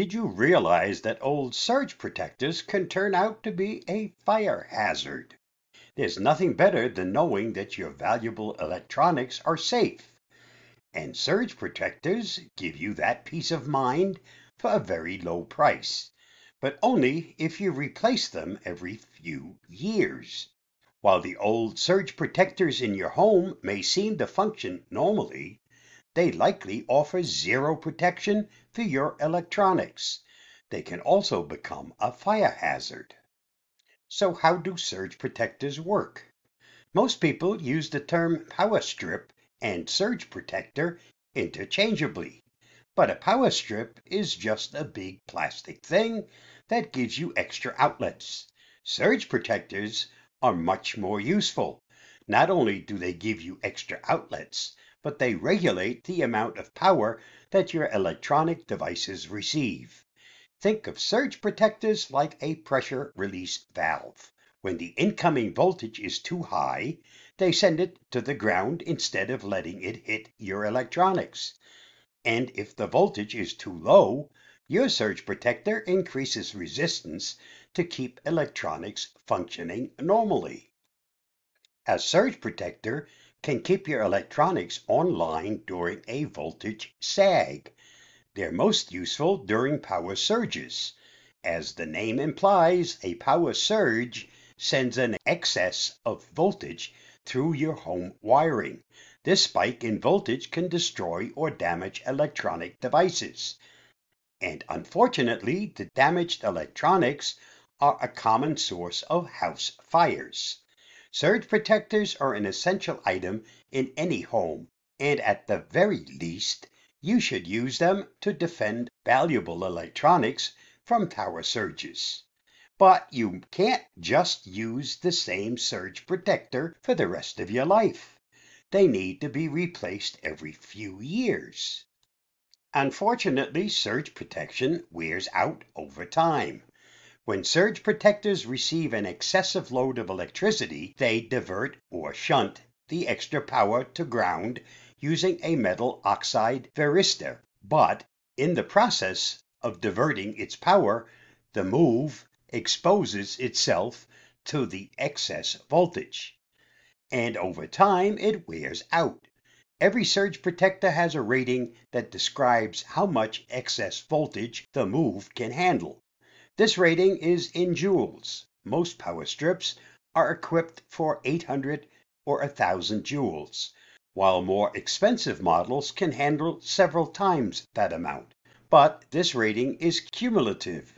Did you realize that old surge protectors can turn out to be a fire hazard? There's nothing better than knowing that your valuable electronics are safe. And surge protectors give you that peace of mind for a very low price, but only if you replace them every few years. While the old surge protectors in your home may seem to function normally, they likely offer zero protection for your electronics. They can also become a fire hazard. So how do surge protectors work? Most people use the term power strip and surge protector interchangeably. But a power strip is just a big plastic thing that gives you extra outlets. Surge protectors are much more useful. Not only do they give you extra outlets, but they regulate the amount of power that your electronic devices receive. Think of surge protectors like a pressure release valve. When the incoming voltage is too high, they send it to the ground instead of letting it hit your electronics. And if the voltage is too low, your surge protector increases resistance to keep electronics functioning normally. A surge protector can keep your electronics online during a voltage sag. They're most useful during power surges. As the name implies, a power surge sends an excess of voltage through your home wiring. This spike in voltage can destroy or damage electronic devices. And unfortunately, the damaged electronics are a common source of house fires. Surge protectors are an essential item in any home, and at the very least, you should use them to defend valuable electronics from power surges. But you can't just use the same surge protector for the rest of your life. They need to be replaced every few years. Unfortunately, surge protection wears out over time. When surge protectors receive an excessive load of electricity, they divert or shunt the extra power to ground using a metal oxide varistor. But in the process of diverting its power, the MOV exposes itself to the excess voltage. And over time, it wears out. Every surge protector has a rating that describes how much excess voltage the MOV can handle. This rating is in joules. Most power strips are equipped for 800 or 1000 joules, while more expensive models can handle several times that amount. But this rating is cumulative.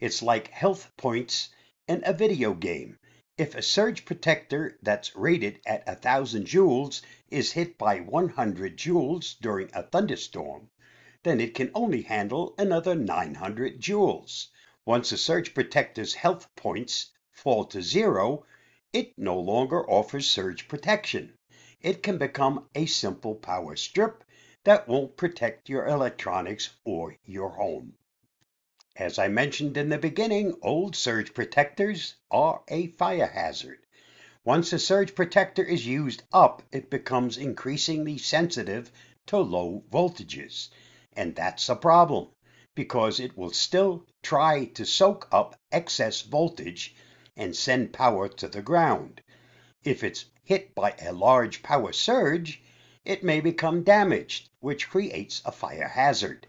It's like health points in a video game. If a surge protector that's rated at 1000 joules is hit by 100 joules during a thunderstorm, then it can only handle another 900 joules. Once a surge protector's health points fall to zero, it no longer offers surge protection. It can become a simple power strip that won't protect your electronics or your home. As I mentioned in the beginning, old surge protectors are a fire hazard. Once a surge protector is used up, it becomes increasingly sensitive to low voltages. And that's a problem because it will still try to soak up excess voltage and send power to the ground. If it's hit by a large power surge, it may become damaged, which creates a fire hazard.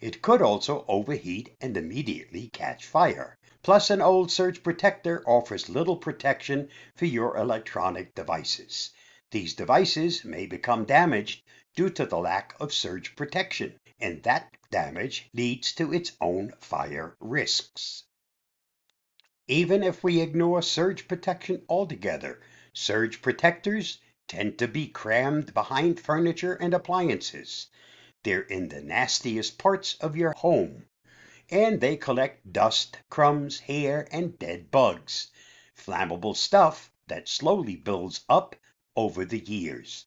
It could also overheat and immediately catch fire. Plus, an old surge protector offers little protection for your electronic devices. These devices may become damaged due to the lack of surge protection and that damage leads to its own fire risks. Even if we ignore surge protection altogether, surge protectors tend to be crammed behind furniture and appliances. They're in the nastiest parts of your home, and they collect dust, crumbs, hair, and dead bugs, flammable stuff that slowly builds up over the years.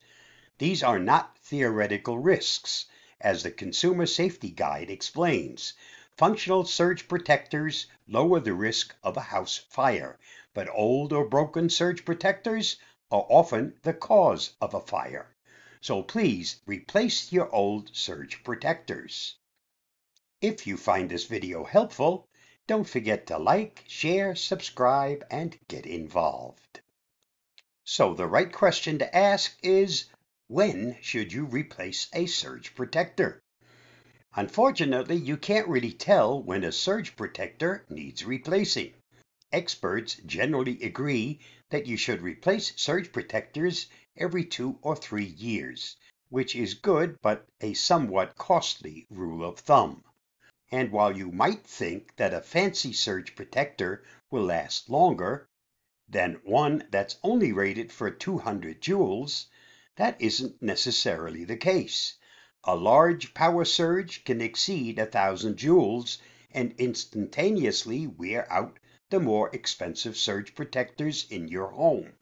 These are not theoretical risks as the Consumer Safety Guide explains. Functional surge protectors lower the risk of a house fire, but old or broken surge protectors are often the cause of a fire. So please replace your old surge protectors. If you find this video helpful, don't forget to like, share, subscribe, and get involved. So the right question to ask is, when should you replace a surge protector? Unfortunately, you can't really tell when a surge protector needs replacing. Experts generally agree that you should replace surge protectors every two or three years, which is good but a somewhat costly rule of thumb. And while you might think that a fancy surge protector will last longer than one that's only rated for 200 joules, that isn't necessarily the case. A large power surge can exceed a 1000 joules and instantaneously wear out the more expensive surge protectors in your home.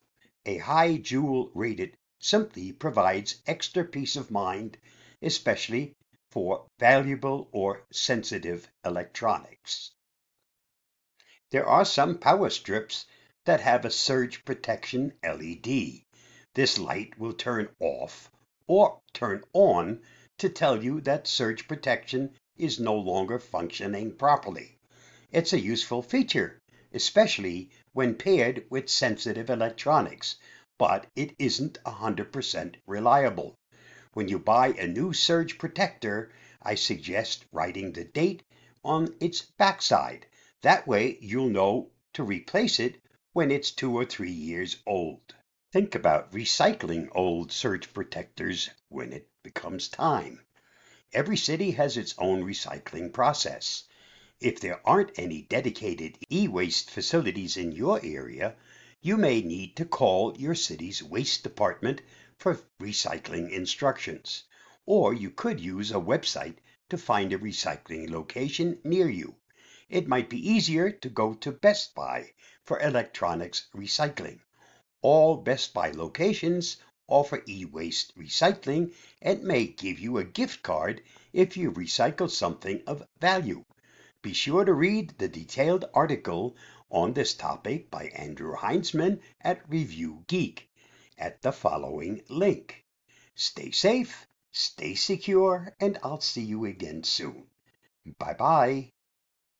A high joule rated simply provides extra peace of mind, especially for valuable or sensitive electronics. There are some power strips that have a surge protection LED. This light will turn off or turn on to tell you that surge protection is no longer functioning properly. It's a useful feature, especially when paired with sensitive electronics, but it isn't 100% reliable. When you buy a new surge protector, I suggest writing the date on its backside. That way you'll know to replace it when it's two or three years old. Think about recycling old surge protectors when it becomes time. Every city has its own recycling process. If there aren't any dedicated e-waste facilities in your area, you may need to call your city's waste department for recycling instructions. Or you could use a website to find a recycling location near you. It might be easier to go to Best Buy for electronics recycling. All Best Buy locations offer e-waste recycling and may give you a gift card if you recycle something of value. Be sure to read the detailed article on this topic by Andrew Heinzman at Review Geek at the following link. Stay safe, stay secure, and I'll see you again soon. Bye bye.